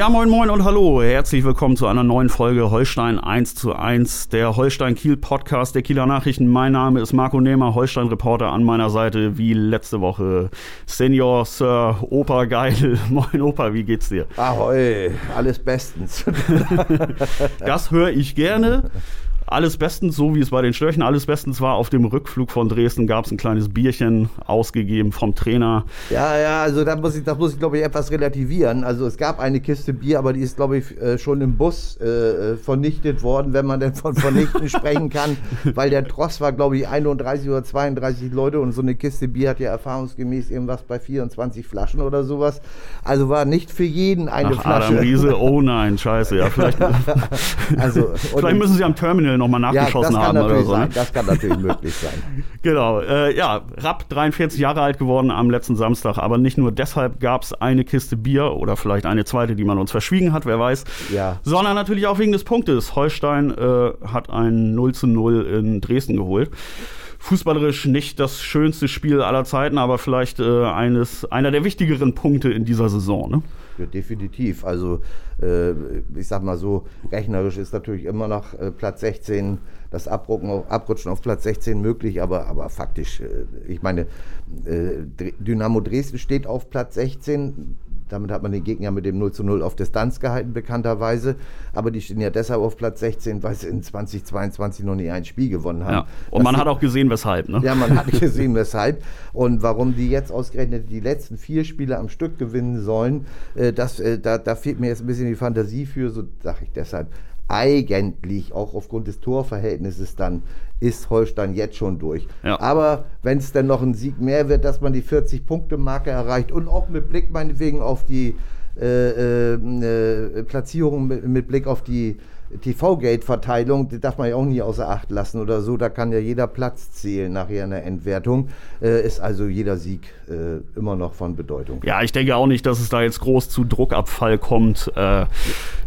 Ja, moin moin und hallo. Herzlich willkommen zu einer neuen Folge Holstein 1 zu 1, der Holstein Kiel Podcast der Kieler Nachrichten. Mein Name ist Marco Nehmer, Holstein Reporter an meiner Seite wie letzte Woche. Senior Sir Opa Geil. Moin Opa, wie geht's dir? Ahoi, alles bestens. das höre ich gerne. Alles bestens, so wie es bei den Störchen alles bestens war. Auf dem Rückflug von Dresden gab es ein kleines Bierchen ausgegeben vom Trainer. Ja, ja, also da muss ich, das muss ich, glaube ich, etwas relativieren. Also es gab eine Kiste Bier, aber die ist, glaube ich, äh, schon im Bus äh, vernichtet worden, wenn man denn von vernichten sprechen kann. Weil der Tross war, glaube ich, 31 oder 32 Leute und so eine Kiste Bier hat ja erfahrungsgemäß irgendwas bei 24 Flaschen oder sowas. Also war nicht für jeden eine Ach, Flasche. Adam Riese, oh nein, scheiße. Ja, vielleicht, also, vielleicht müssen sie am Terminal nochmal nachgeschossen ja, haben oder so. Ne? Das kann natürlich möglich sein. Genau, äh, ja, Rapp 43 Jahre alt geworden am letzten Samstag, aber nicht nur deshalb gab es eine Kiste Bier oder vielleicht eine zweite, die man uns verschwiegen hat, wer weiß, ja. sondern natürlich auch wegen des Punktes. Holstein äh, hat ein 0 zu 0 in Dresden geholt fußballerisch nicht das schönste Spiel aller Zeiten, aber vielleicht äh, eines, einer der wichtigeren Punkte in dieser Saison. Ne? Ja, definitiv. Also äh, ich sag mal so, rechnerisch ist natürlich immer noch äh, Platz 16, das Abrutschen auf, Abrutschen auf Platz 16 möglich, aber, aber faktisch, äh, ich meine, äh, Dynamo Dresden steht auf Platz 16, damit hat man den Gegner mit dem 0 zu 0 auf Distanz gehalten, bekannterweise. Aber die stehen ja deshalb auf Platz 16, weil sie in 2022 noch nie ein Spiel gewonnen haben. Ja. Und das man hat auch gesehen, weshalb. Ne? Ja, man hat gesehen, weshalb. Und warum die jetzt ausgerechnet die letzten vier Spiele am Stück gewinnen sollen, äh, das, äh, da, da fehlt mir jetzt ein bisschen die Fantasie für, so sage ich deshalb eigentlich auch aufgrund des Torverhältnisses dann ist Holstein jetzt schon durch. Ja. Aber wenn es dann noch ein Sieg mehr wird, dass man die 40-Punkte-Marke erreicht und auch mit Blick meinetwegen auf die äh, äh, äh Platzierung, mit, mit Blick auf die TV-Gate-Verteilung, die darf man ja auch nie außer Acht lassen oder so. Da kann ja jeder Platz zählen nachher in der Entwertung. Äh, ist also jeder Sieg äh, immer noch von Bedeutung. Ja, ich denke auch nicht, dass es da jetzt groß zu Druckabfall kommt. Äh,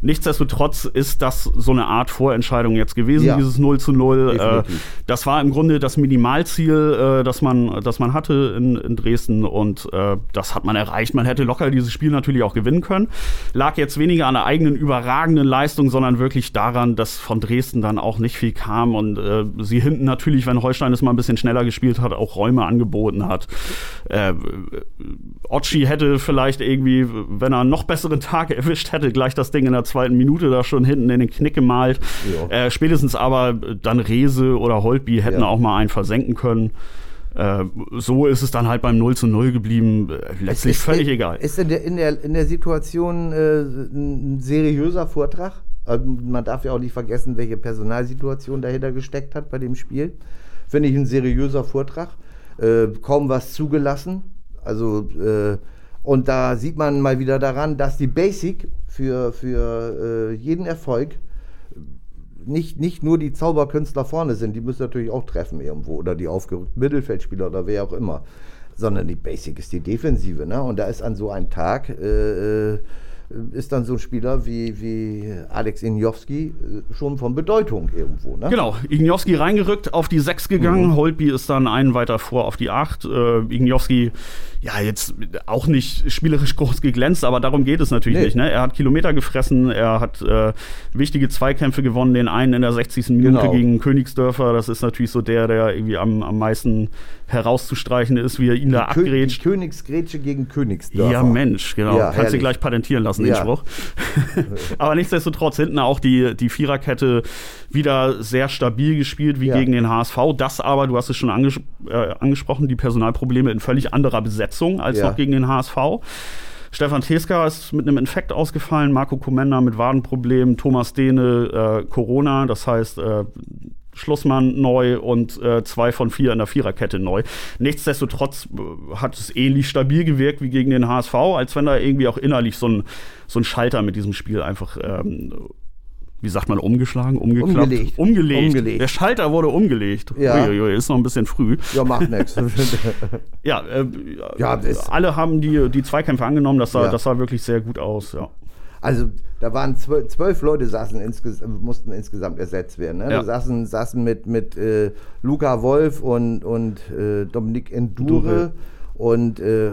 nichtsdestotrotz ist das so eine Art Vorentscheidung jetzt gewesen, ja. dieses 0 zu 0. Äh, das war im Grunde das Minimalziel, äh, das, man, das man hatte in, in Dresden und äh, das hat man erreicht. Man hätte locker dieses Spiel natürlich auch gewinnen können. Lag jetzt weniger an der eigenen überragenden Leistung, sondern wirklich daran, dass von Dresden dann auch nicht viel kam und äh, sie hinten natürlich, wenn Holstein es mal ein bisschen schneller gespielt hat, auch Räume angeboten hat. Äh, Otschi hätte vielleicht irgendwie, wenn er einen noch besseren Tag erwischt hätte, gleich das Ding in der zweiten Minute da schon hinten in den Knick gemalt. Äh, spätestens aber dann Rese oder Holtby hätten ja. auch mal einen versenken können. Äh, so ist es dann halt beim 0 zu 0 geblieben. Letztlich ist, völlig ist, egal. Ist in der, in der, in der Situation äh, ein seriöser Vortrag? Man darf ja auch nicht vergessen, welche Personalsituation dahinter gesteckt hat bei dem Spiel. Finde ich ein seriöser Vortrag. Äh, kaum was zugelassen. Also, äh, und da sieht man mal wieder daran, dass die Basic für, für äh, jeden Erfolg nicht, nicht nur die Zauberkünstler vorne sind, die müssen natürlich auch treffen irgendwo, oder die aufgerückten Mittelfeldspieler oder wer auch immer, sondern die Basic ist die Defensive. Ne? Und da ist an so einem Tag äh, äh ist dann so ein Spieler wie, wie Alex Injowski äh, schon von Bedeutung irgendwo. Ne? Genau, Injowski reingerückt, auf die 6 gegangen, mhm. Holtby ist dann einen weiter vor auf die 8. Äh, Injowski, ja, jetzt auch nicht spielerisch groß geglänzt, aber darum geht es natürlich nee. nicht. Ne? Er hat Kilometer gefressen, er hat äh, wichtige Zweikämpfe gewonnen, den einen in der 60. Minute genau. gegen Königsdörfer. Das ist natürlich so der, der irgendwie am, am meisten herauszustreichen ist, wie er ihn die da abgrätscht. Königsgrätsche gegen Königsdörfer. Ja, Mensch, genau. Ja, Kannst du gleich patentieren lassen, ja. den Spruch. Aber nichtsdestotrotz hinten auch die, die Viererkette wieder sehr stabil gespielt, wie ja. gegen den HSV. Das aber, du hast es schon anges äh, angesprochen, die Personalprobleme in völlig anderer Besetzung als noch gegen den HSV. Stefan Teska ist mit einem Infekt ausgefallen, Marco Komenda mit Wadenproblemen, Thomas Dehne äh, Corona. Das heißt, äh, Schlussmann neu und äh, zwei von vier in der Viererkette neu. Nichtsdestotrotz äh, hat es ähnlich stabil gewirkt wie gegen den HSV, als wenn da irgendwie auch innerlich so ein, so ein Schalter mit diesem Spiel einfach ähm, wie sagt man, umgeschlagen, umgeklappt? Umgelegt. umgelegt. Umgelegt. Der Schalter wurde umgelegt. Ja. Uiuiui, ist noch ein bisschen früh. Ja, macht nichts. ja, äh, ja alle haben die, die Zweikämpfe angenommen. Das sah, ja. das sah wirklich sehr gut aus, ja. Also da waren zwölf, zwölf Leute saßen insges mussten insgesamt ersetzt werden. Ne? Ja. Da saßen, saßen mit, mit äh, Luca Wolf und, und äh, Dominik Endure. Dure und äh,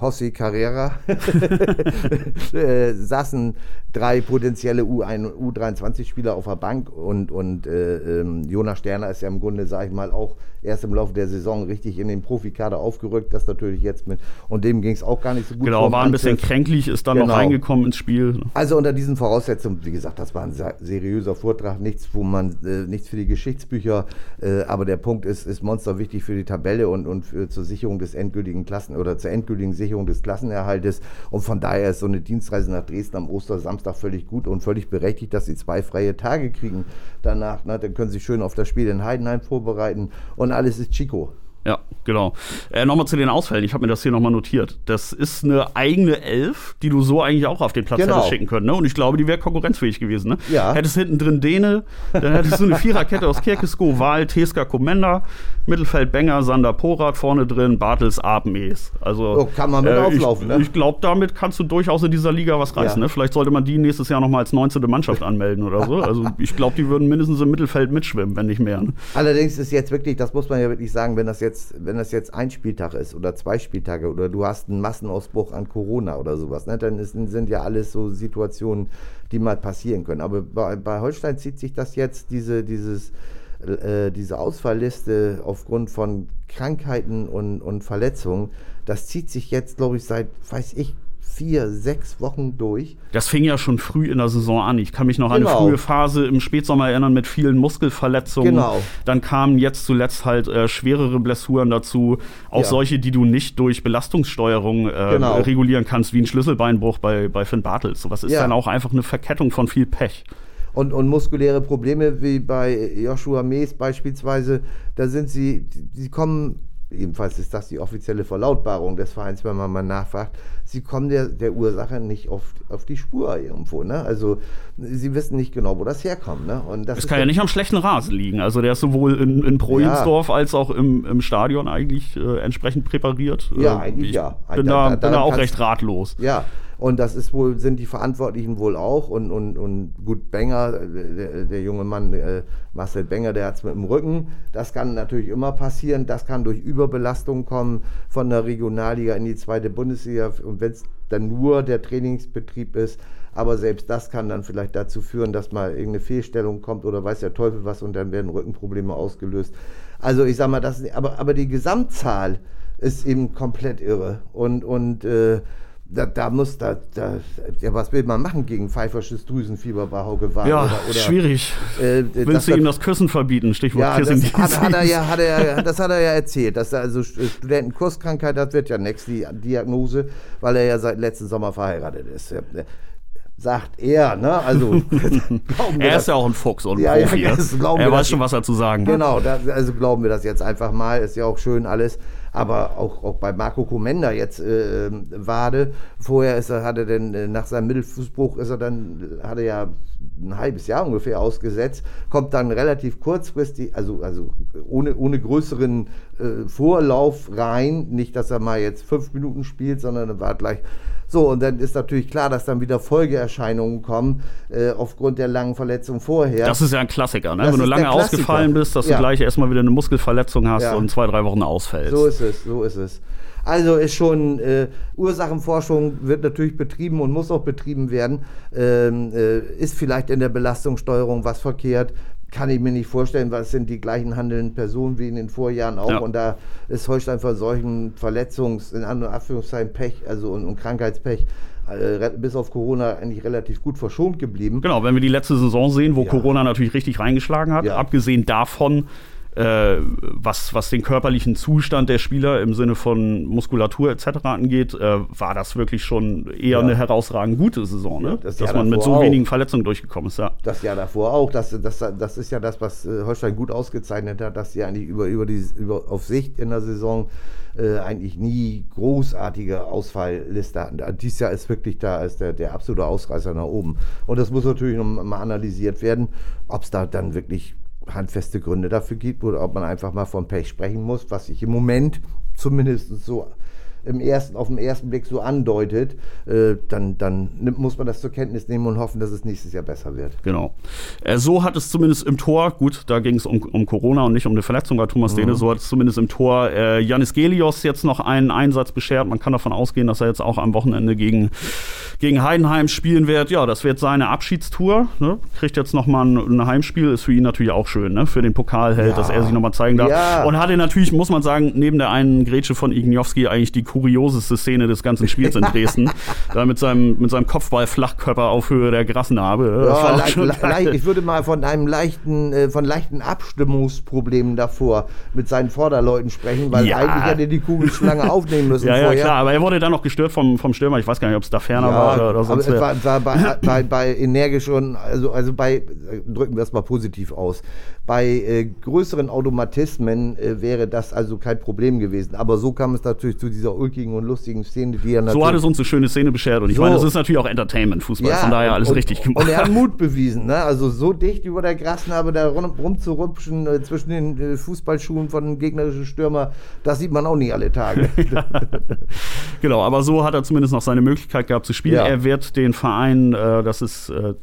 José Carrera äh, saßen drei potenzielle U23-Spieler auf der Bank und, und äh, ähm, Jonas Sterner ist ja im Grunde, sage ich mal, auch erst im Laufe der Saison richtig in den Profikader aufgerückt. Das natürlich jetzt mit, und dem ging es auch gar nicht so gut. Genau, war ein bisschen kränklich, ist dann genau. noch reingekommen ins Spiel. Also unter diesen Voraussetzungen, wie gesagt, das war ein seriöser Vortrag, nichts, wo man, äh, nichts für die Geschichtsbücher, äh, aber der Punkt ist, ist Monster wichtig für die Tabelle und, und für, zur Sicherung des endgültigen Klassen oder zur endgültigen Sicherung des Klassenerhaltes. Und von daher ist so eine Dienstreise nach Dresden am Ostersamstag völlig gut und völlig berechtigt, dass sie zwei freie Tage kriegen danach. Ne? Dann können sie schön auf das Spiel in Heidenheim vorbereiten und alles ist Chico. Ja, genau. Äh, nochmal zu den Ausfällen. Ich habe mir das hier nochmal notiert. Das ist eine eigene Elf, die du so eigentlich auch auf den Platz genau. hättest schicken können. Ne? Und ich glaube, die wäre konkurrenzfähig gewesen. Ne? Ja. Hättest hinten drin Dene, dann hättest du eine Viererkette aus Kirkesko, Wahl, Teska, Komenda, Mittelfeld Benger, Sander Porat, vorne drin Bartels, Abmees. Also, oh, kann man mit äh, auflaufen, ich, ne? Ich glaube, damit kannst du durchaus in dieser Liga was reißen. Ja. Ne? Vielleicht sollte man die nächstes Jahr nochmal als 19. Mannschaft anmelden oder so. Also ich glaube, die würden mindestens im Mittelfeld mitschwimmen, wenn nicht mehr. Ne? Allerdings ist jetzt wirklich, das muss man ja wirklich sagen, wenn das jetzt, wenn das jetzt ein Spieltag ist oder zwei Spieltage oder du hast einen Massenausbruch an Corona oder sowas, ne, dann ist, sind ja alles so Situationen, die mal passieren können. Aber bei, bei Holstein zieht sich das jetzt, diese, dieses, äh, diese Ausfallliste aufgrund von Krankheiten und, und Verletzungen, das zieht sich jetzt, glaube ich, seit, weiß ich, vier, sechs Wochen durch. Das fing ja schon früh in der Saison an. Ich kann mich noch genau. an eine genau. frühe Phase im Spätsommer erinnern mit vielen Muskelverletzungen. Genau. Dann kamen jetzt zuletzt halt äh, schwerere Blessuren dazu. Auch ja. solche, die du nicht durch Belastungssteuerung äh, genau. regulieren kannst, wie ein Schlüsselbeinbruch bei, bei Finn Bartels. Sowas ist ja. dann auch einfach eine Verkettung von viel Pech. Und, und muskuläre Probleme wie bei Joshua Mees beispielsweise, da sind sie, sie kommen Jedenfalls ist das die offizielle Verlautbarung des Vereins, wenn man mal nachfragt. Sie kommen der, der Ursache nicht auf, auf die Spur irgendwo. Ne? Also sie wissen nicht genau, wo das herkommt. Ne? Und das, das kann ja nicht am schlechten Rasen liegen. Also der ist sowohl in, in Projensdorf ja. als auch im, im Stadion eigentlich äh, entsprechend präpariert. Ja, äh, eigentlich ich ja. Bin da, da, bin da auch recht ratlos. Ja, und das ist wohl, sind die Verantwortlichen wohl auch. Und, und, und gut, Benger, der, der junge Mann, äh, Marcel Benger, der hat es mit dem Rücken. Das kann natürlich immer passieren. Das kann durch Überbelastung kommen von der Regionalliga in die zweite Bundesliga. Und wenn es dann nur der Trainingsbetrieb ist, aber selbst das kann dann vielleicht dazu führen, dass mal irgendeine Fehlstellung kommt oder weiß der Teufel was und dann werden Rückenprobleme ausgelöst. Also ich sag mal, das, aber, aber die Gesamtzahl ist eben komplett irre. Und, und äh, da, da, muss da, da, ja, was will man machen gegen pfeifersches Drüsenfieber bei Hauke Wahl? Ja, oder, oder, schwierig. Äh, Willst du ihm das Küssen verbieten? Stichwort ja, Kissen. Das hat, hat, er ja, hat er, das hat er ja erzählt. Dass er also Studentenkurskrankheit, das wird ja nächst die Diagnose, weil er ja seit letzten Sommer verheiratet ist sagt er, ne? Also er ist ja auch ein Fuchs und ja, Profi. Ja, er weiß schon, was er zu sagen hat. Genau, das, also glauben wir das jetzt einfach mal. Ist ja auch schön alles aber auch, auch bei Marco Komenda jetzt äh, Wade. Vorher ist er, hat er denn äh, nach seinem Mittelfußbruch ist er dann, hat er ja ein halbes Jahr ungefähr ausgesetzt, kommt dann relativ kurzfristig, also, also ohne, ohne größeren äh, Vorlauf rein. Nicht, dass er mal jetzt fünf Minuten spielt, sondern er war gleich so, und dann ist natürlich klar, dass dann wieder Folgeerscheinungen kommen, äh, aufgrund der langen Verletzung vorher. Das ist ja ein Klassiker, ne? Wenn du lange ausgefallen bist, dass ja. du gleich erstmal wieder eine Muskelverletzung hast ja. und zwei, drei Wochen ausfällst. So ist es, so ist es. Also ist schon, äh, Ursachenforschung wird natürlich betrieben und muss auch betrieben werden. Ähm, äh, ist vielleicht in der Belastungssteuerung was verkehrt? kann ich mir nicht vorstellen, weil es sind die gleichen handelnden Personen wie in den Vorjahren auch. Ja. Und da ist Holstein von solchen Verletzungs-, in Anführungszeichen Pech, also und, und Krankheitspech, äh, bis auf Corona eigentlich relativ gut verschont geblieben. Genau, wenn wir die letzte Saison sehen, wo ja. Corona natürlich richtig reingeschlagen hat, ja. abgesehen davon äh, was, was den körperlichen Zustand der Spieler im Sinne von Muskulatur etc. angeht, äh, war das wirklich schon eher ja. eine herausragend gute Saison, ne? das dass Jahr man mit so auch. wenigen Verletzungen durchgekommen ist. Ja. Das Jahr davor auch. Das, das, das ist ja das, was äh, Holstein gut ausgezeichnet hat, dass sie eigentlich über, über, die, über auf Sicht in der Saison äh, eigentlich nie großartige Ausfallliste hatten. Dieses Jahr ist wirklich da ist der, der absolute Ausreißer nach oben. Und das muss natürlich noch mal analysiert werden, ob es da dann wirklich handfeste Gründe dafür gibt oder ob man einfach mal von Pech sprechen muss, was sich im Moment zumindest so im ersten, auf den ersten Blick so andeutet, äh, dann, dann nimmt, muss man das zur Kenntnis nehmen und hoffen, dass es nächstes Jahr besser wird. Genau. Äh, so hat es zumindest im Tor, gut, da ging es um, um Corona und nicht um eine Verletzung bei Thomas mhm. Dehne, so hat es zumindest im Tor äh, Janis Gelios jetzt noch einen Einsatz beschert. Man kann davon ausgehen, dass er jetzt auch am Wochenende gegen, gegen Heidenheim spielen wird. Ja, das wird seine Abschiedstour. Ne? Kriegt jetzt nochmal ein, ein Heimspiel, ist für ihn natürlich auch schön, ne? für den Pokalheld, ja. dass er sich nochmal zeigen darf. Ja. Und hatte natürlich, muss man sagen, neben der einen Grätsche von Igniowski eigentlich die kurioseste Szene des ganzen Spiels in Dresden. da mit seinem, mit seinem Kopfball-Flachkörper auf Höhe der Grasnarbe. Ja, ich würde mal von einem leichten, äh, von leichten Abstimmungsproblemen davor mit seinen Vorderleuten sprechen, weil ja. eigentlich hätte die Kugel schon lange aufnehmen müssen. ja, ja, vorher. klar, aber er wurde dann noch gestört vom, vom Stürmer. Ich weiß gar nicht, ob es da ferner ja, war oder, oder sonst. Aber es war, war bei, bei, bei energisch und, also, also bei, drücken wir es mal positiv aus, bei äh, größeren Automatismen äh, wäre das also kein Problem gewesen. Aber so kam es natürlich zu dieser ulkigen und lustigen Szene, die er natürlich. So hat es uns eine schöne Szene beschert. Und ich so. meine, das ist natürlich auch Entertainment-Fußball, ja, von daher alles und, richtig gemacht. Und er hat Mut bewiesen, ne? Also so dicht über der Grasnarbe da rum, rumzurupschen äh, zwischen den äh, Fußballschuhen von einem gegnerischen Stürmer, das sieht man auch nicht alle Tage. genau, aber so hat er zumindest noch seine Möglichkeit gehabt zu spielen. Ja. Er wird den Verein, äh, das ist äh,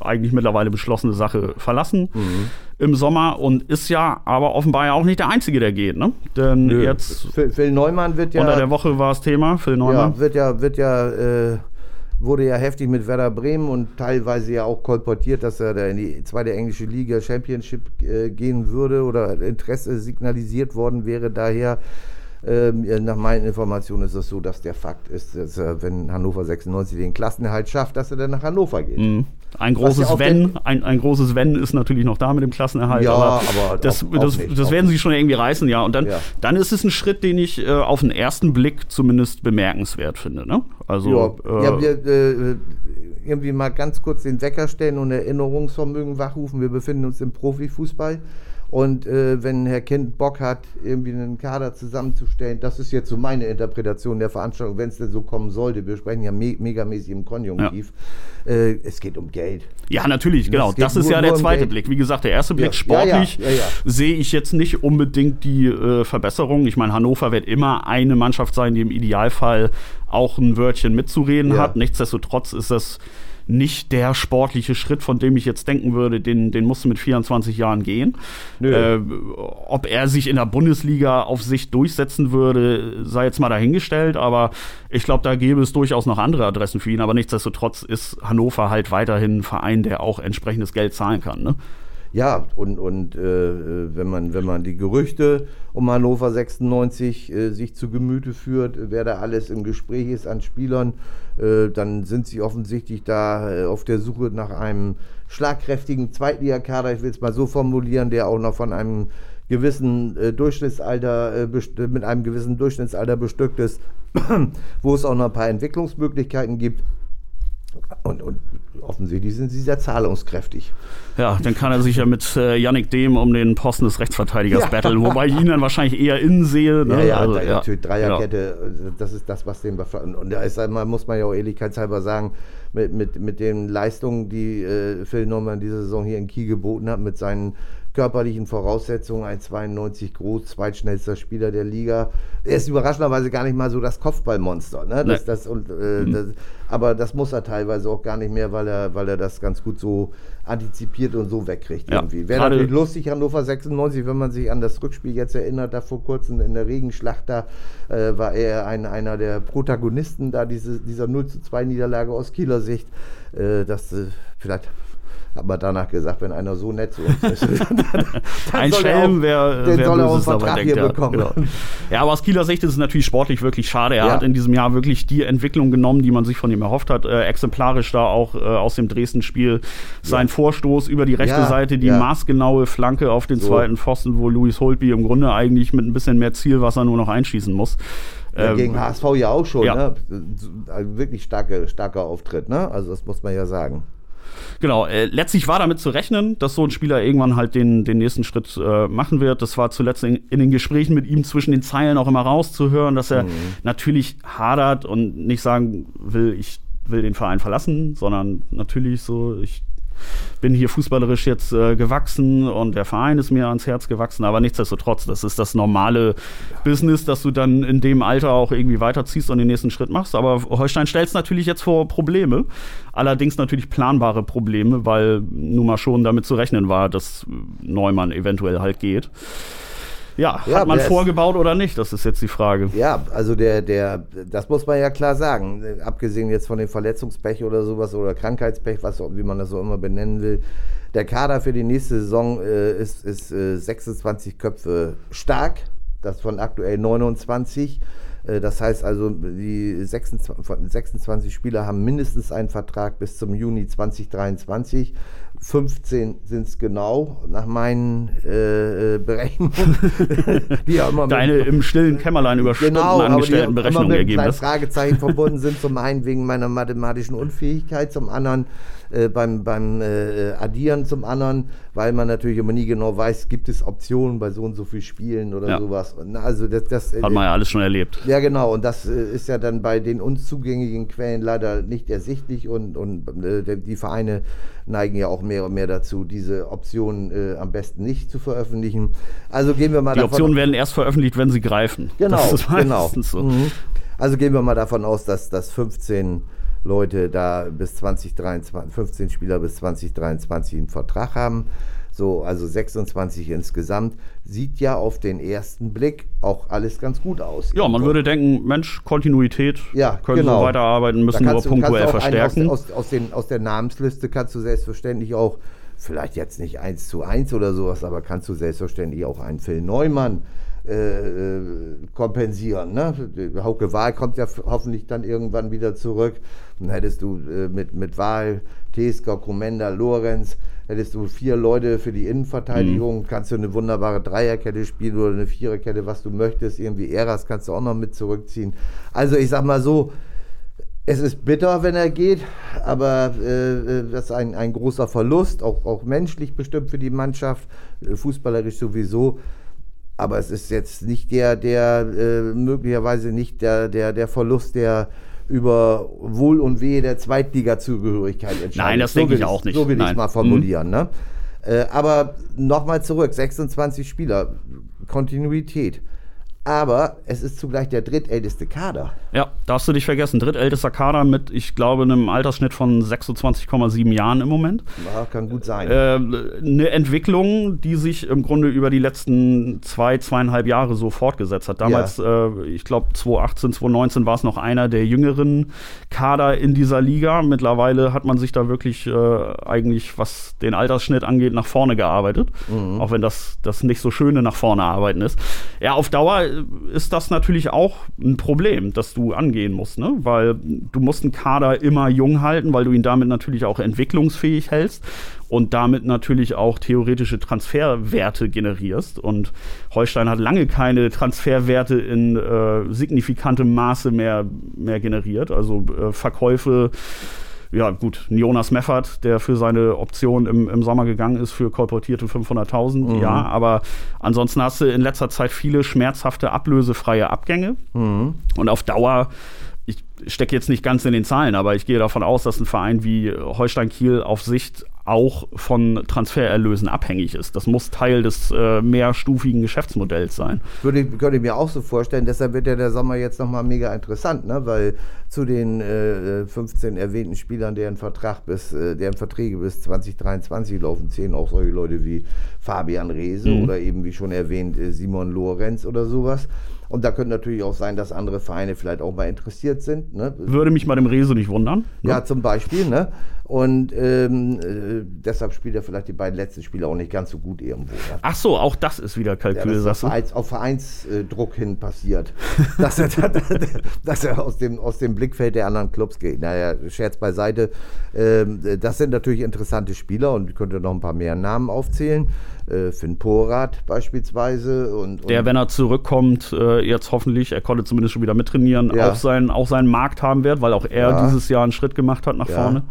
eigentlich mittlerweile beschlossene Sache, verlassen. Mhm im Sommer und ist ja aber offenbar ja auch nicht der Einzige, der geht. Ne? Denn Nö. jetzt. Phil, Phil, Neumann wird ja. Unter der Woche war es Thema, Phil Neumann. Ja, wird ja, wird ja. Äh, wurde ja heftig mit Werder Bremen und teilweise ja auch kolportiert, dass er da in die zweite englische Liga Championship äh, gehen würde oder Interesse signalisiert worden wäre. Daher ähm, nach meinen Informationen ist es so, dass der Fakt ist, dass er, wenn Hannover 96 den Klassenerhalt schafft, dass er dann nach Hannover geht. Mhm. Ein großes Wenn, ein, ein großes Wenn ist natürlich noch da mit dem Klassenerhalt. Ja, aber, aber das, auch, das, nicht, das werden sie schon irgendwie reißen, ja. Und dann, ja. dann ist es ein Schritt, den ich äh, auf den ersten Blick zumindest bemerkenswert finde. Ne? Also, ja, äh, ja wir, äh, irgendwie mal ganz kurz den Wecker stellen und Erinnerungsvermögen wachrufen. Wir befinden uns im Profifußball. Und äh, wenn Herr Kind Bock hat, irgendwie einen Kader zusammenzustellen, das ist jetzt so meine Interpretation der Veranstaltung, wenn es denn so kommen sollte. Wir sprechen ja me megamäßig im Konjunktiv. Ja. Äh, es geht um Geld. Ja, natürlich, genau. Das ist ja der zweite um Blick. Wie gesagt, der erste Blick ja. sportlich ja, sehe ich jetzt nicht unbedingt die äh, Verbesserung. Ich meine, Hannover wird immer eine Mannschaft sein, die im Idealfall auch ein Wörtchen mitzureden hat. Nichtsdestotrotz ist das nicht der sportliche Schritt, von dem ich jetzt denken würde, den, den musste mit 24 Jahren gehen. Äh, ob er sich in der Bundesliga auf sich durchsetzen würde, sei jetzt mal dahingestellt, aber ich glaube, da gäbe es durchaus noch andere Adressen für ihn, aber nichtsdestotrotz ist Hannover halt weiterhin ein Verein, der auch entsprechendes Geld zahlen kann. Ne? Ja, und, und äh, wenn, man, wenn man die Gerüchte um Hannover 96 äh, sich zu Gemüte führt, wer da alles im Gespräch ist an Spielern, äh, dann sind sie offensichtlich da äh, auf der Suche nach einem schlagkräftigen Zweitligakader, ich will es mal so formulieren, der auch noch von einem gewissen äh, Durchschnittsalter, äh, mit einem gewissen Durchschnittsalter bestückt ist, wo es auch noch ein paar Entwicklungsmöglichkeiten gibt. Und, und offensichtlich sind sie sehr zahlungskräftig. Ja, dann kann er sich ja mit äh, Yannick Dehm um den Posten des Rechtsverteidigers ja. battlen, wobei ich ihn dann wahrscheinlich eher innen sehe. Ne? Ja, ja, also, ja, natürlich Dreierkette, genau. das ist das, was den und da ist einmal, muss man ja auch ehrlichkeitshalber sagen, mit, mit, mit den Leistungen, die äh, Phil Norman diese Saison hier in Kiel geboten hat, mit seinen körperlichen Voraussetzungen, 1,92 groß, zweitschnellster Spieler der Liga. Er ist überraschenderweise gar nicht mal so das Kopfballmonster. Ne? Das, das, und, äh, mhm. das, aber das muss er teilweise auch gar nicht mehr, weil er, weil er das ganz gut so antizipiert und so wegkriegt ja, irgendwie. Wäre natürlich lustig, Hannover 96, wenn man sich an das Rückspiel jetzt erinnert, da vor kurzem in der Regenschlacht, da äh, war er ein, einer der Protagonisten da diese, dieser 0 zu 2 Niederlage aus Kieler Sicht. Äh, das äh, vielleicht Man danach gesagt, wenn einer so nett zu uns ist. dann, dann ein Schelm, wer, den wer soll er auch einen Vertrag dabei hier denkt. Ja, bekommen. genau. ja, aber aus Kieler Sicht ist es natürlich sportlich wirklich schade. Er Ja. hat in diesem Jahr wirklich die Entwicklung genommen, die man sich von ihm erhofft hat. Äh, exemplarisch da auch äh, aus dem Dresden-Spiel sein Vorstoß über die rechte Ja, Seite, die ja. maßgenaue Flanke auf den So. zweiten Pfosten, wo Luis Holtby im Grunde eigentlich mit ein bisschen mehr Zielwasser nur noch einschießen muss. Ja, Ähm, gegen HSV ja auch schon, ja. ne? Also Wirklich starke, starker Auftritt, ne? Also das muss man ja sagen. Genau, äh, letztlich war damit zu rechnen, dass so ein Spieler irgendwann halt den, den nächsten Schritt äh, machen wird. Das war zuletzt in, in den Gesprächen mit ihm zwischen den Zeilen auch immer rauszuhören, dass er natürlich hadert und nicht sagen will, ich will den Verein verlassen, sondern natürlich so, ich bin hier fußballerisch jetzt äh, gewachsen und der Verein ist mir ans Herz gewachsen, aber nichtsdestotrotz, das ist das normale Business, dass du dann in dem Alter auch irgendwie weiterziehst und den nächsten Schritt machst. Aber Holstein stellt es natürlich jetzt vor Probleme, allerdings natürlich planbare Probleme, weil nun mal schon damit zu rechnen war, dass Neumann eventuell halt geht. Ja, Ja, hat man vorgebaut oder nicht? Das ist jetzt die Frage. Ja, also der, der, das muss man ja klar sagen. Abgesehen jetzt von dem Verletzungspech oder sowas oder Krankheitspech, was, wie man das so immer benennen will. Der Kader für die nächste Saison äh, ist, ist äh, 26 Köpfe stark. Das von aktuell 29. Äh, Das heißt also, die 26, von 26 Spieler haben mindestens einen Vertrag bis zum Juni 2023. 15 sind es genau, nach meinen äh, äh, Berechnungen. die ja immer mit- Deine im stillen Kämmerlein über Stunden Genau, aber die angestellten immer Berechnungen mit ergeben das. Fragezeichen verbunden sind. Zum einen wegen meiner mathematischen Unfähigkeit, zum anderen äh, beim, beim äh, Addieren, zum anderen, weil man natürlich immer nie genau weiß, gibt es Optionen bei so und so viel Spielen oder Ja. sowas. Und Also das, das äh, Hat man ja alles schon erlebt. ja, genau. Und das äh, ist ja dann bei den uns zugänglichen Quellen leider nicht ersichtlich. Und, und äh, die Vereine neigen ja auch mehr und mehr dazu, diese Optionen äh, am besten nicht zu veröffentlichen. Also gehen wir mal Die davon Optionen werden erst veröffentlicht, wenn sie greifen. Genau, das genau. so. Mhm. Also gehen wir mal davon aus, dass, dass 15 Leute da bis 2023, 15 Spieler bis 2023 einen Vertrag haben. So, also 26 insgesamt. Sieht ja auf den ersten Blick auch alles ganz gut aus. Ja, man würde denken, Mensch, Kontinuität, Ja, können genau. so weiterarbeiten, müssen nur punktuell verstärken. Aus, aus, aus, den, aus der Namensliste kannst du selbstverständlich auch, vielleicht jetzt nicht 1 zu 1 oder sowas, aber kannst du selbstverständlich auch einen Phil Neumann äh, äh, kompensieren. Ne? Hauke Wahl kommt ja hoffentlich dann irgendwann wieder zurück. Dann hättest du äh, mit, mit Wahl, Teska, Komenda, Lorenz, hättest du vier Leute für die Innenverteidigung, Mhm. kannst du eine wunderbare Dreierkette spielen oder eine Viererkette, was du möchtest. Irgendwie Eras kannst du auch noch mit zurückziehen. Also ich sag mal so, es ist bitter, wenn er geht, aber äh, äh, das ist ein, ein großer Verlust, auch, auch menschlich bestimmt für die Mannschaft, äh, fußballerisch sowieso. Aber es ist jetzt nicht der, der äh, möglicherweise nicht der, der, der Verlust, der über Wohl und Wehe der Zweitliga-Zugehörigkeit entscheidet. Nein, das denke will ich auch nicht. So will ich es mal formulieren. Ne? Äh, aber nochmal zurück, 26 Spieler, Kontinuität. Aber es ist zugleich der drittälteste Kader. Ja, darfst du dich vergessen. Drittältester Kader mit, ich glaube, einem Altersschnitt von 26,7 Jahren im Moment. Ja, kann gut sein. Äh, eine Entwicklung, die sich im Grunde über die letzten zwei, zweieinhalb Jahre so fortgesetzt hat. Damals, äh, ich glaube, 2018, 2019 war es noch einer der jüngeren Kader in dieser Liga. Mittlerweile hat man sich da wirklich äh, eigentlich, was den Altersschnitt angeht, nach vorne gearbeitet. Auch wenn das, das nicht so schöne nach vorne arbeiten ist. Ja, auf Dauer ist das natürlich auch ein Problem, das du angehen musst, ne? Weil du musst einen Kader immer jung halten, weil du ihn damit natürlich auch entwicklungsfähig hältst und damit natürlich auch theoretische Transferwerte generierst. Und Holstein hat lange keine Transferwerte in äh, signifikantem Maße mehr, mehr generiert. Also äh, Verkäufe ja, gut, Jonas Meffert, der für seine Option im, im Sommer gegangen ist, für kolportierte 500.000, ja, aber ansonsten hast du in letzter Zeit viele schmerzhafte, ablösefreie Abgänge und auf Dauer. Ich stecke jetzt nicht ganz in den Zahlen, aber ich gehe davon aus, dass ein Verein wie Holstein Kiel auf Sicht auch von Transfererlösen abhängig ist. Das muss Teil des äh, mehrstufigen Geschäftsmodells sein. Würde, ich- könnte ich mir auch so vorstellen. Deshalb wird ja der Sommer jetzt nochmal mega interessant, ne? weil zu den äh, 15 erwähnten Spielern, deren Vertrag bis, äh, deren Verträge bis 2023 laufen, zählen auch solche Leute wie Fabian Reese Mhm. oder eben, wie schon erwähnt, äh, Simon Lorenz oder sowas. Und da könnte natürlich auch sein, dass andere Vereine vielleicht auch mal interessiert sind. Ne? Würde mich bei dem Rese nicht wundern. ne? Ja, zum Beispiel. Ne? Und ähm, äh, deshalb spielt er vielleicht die beiden letzten Spiele auch nicht ganz so gut irgendwo. Ach so, auch das ist wieder Kalkül, ja, das ist auf, Vereinsdruck hin passiert, dass er, dass er aus, dem, aus dem Blickfeld der anderen Clubs geht. Naja, Scherz beiseite. Ähm, das sind natürlich interessante Spieler und ich könnte noch ein paar mehr Namen aufzählen äh, Finn Porat beispielsweise. Und, und der, wenn er zurückkommt, äh, jetzt hoffentlich, er konnte zumindest schon wieder mittrainieren, ja. auch, sein, auch seinen Markt haben wird, weil auch er ja. dieses Jahr einen Schritt gemacht hat nach vorne.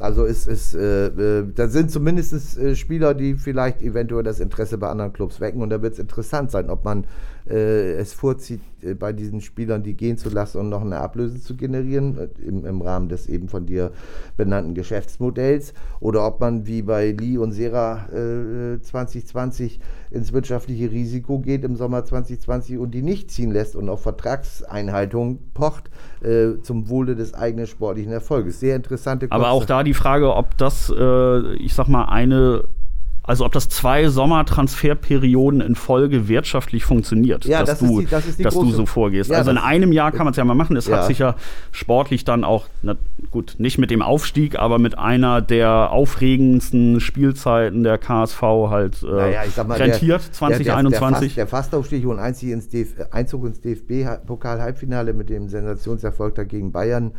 Also ist, ist, äh, äh, da sind zumindest äh, Spieler, die vielleicht eventuell das Interesse bei anderen Clubs wecken. Und da wird es interessant sein, ob man äh, es vorzieht, äh, bei diesen Spielern die gehen zu lassen und noch eine Ablöse zu generieren, äh, im, im Rahmen des eben von dir benannten Geschäftsmodells, oder ob man wie bei Lee und Sera 2020 ins wirtschaftliche Risiko geht im Sommer 2020 und die nicht ziehen lässt und auf Vertragseinhaltung pocht zum Wohle des eigenen sportlichen Erfolges. Sehr interessante Kurse. Aber auch da die Frage, ob das, ich sag mal, eine also ob das zwei Sommertransferperioden in Folge wirtschaftlich funktioniert, ja, dass, das du, die, das dass du so vorgehst. Ja, also in einem Jahr kann man es ja mal machen. Es ja. hat sich ja sportlich dann auch, na, gut, nicht mit dem Aufstieg, aber mit einer der aufregendsten Spielzeiten der KSV halt äh, naja, mal, rentiert, der, 2021. Der, der, Fastaufstieg und Einzug ins, DFB-Pokal-Halbfinale mit dem Sensationserfolg dagegen Bayern.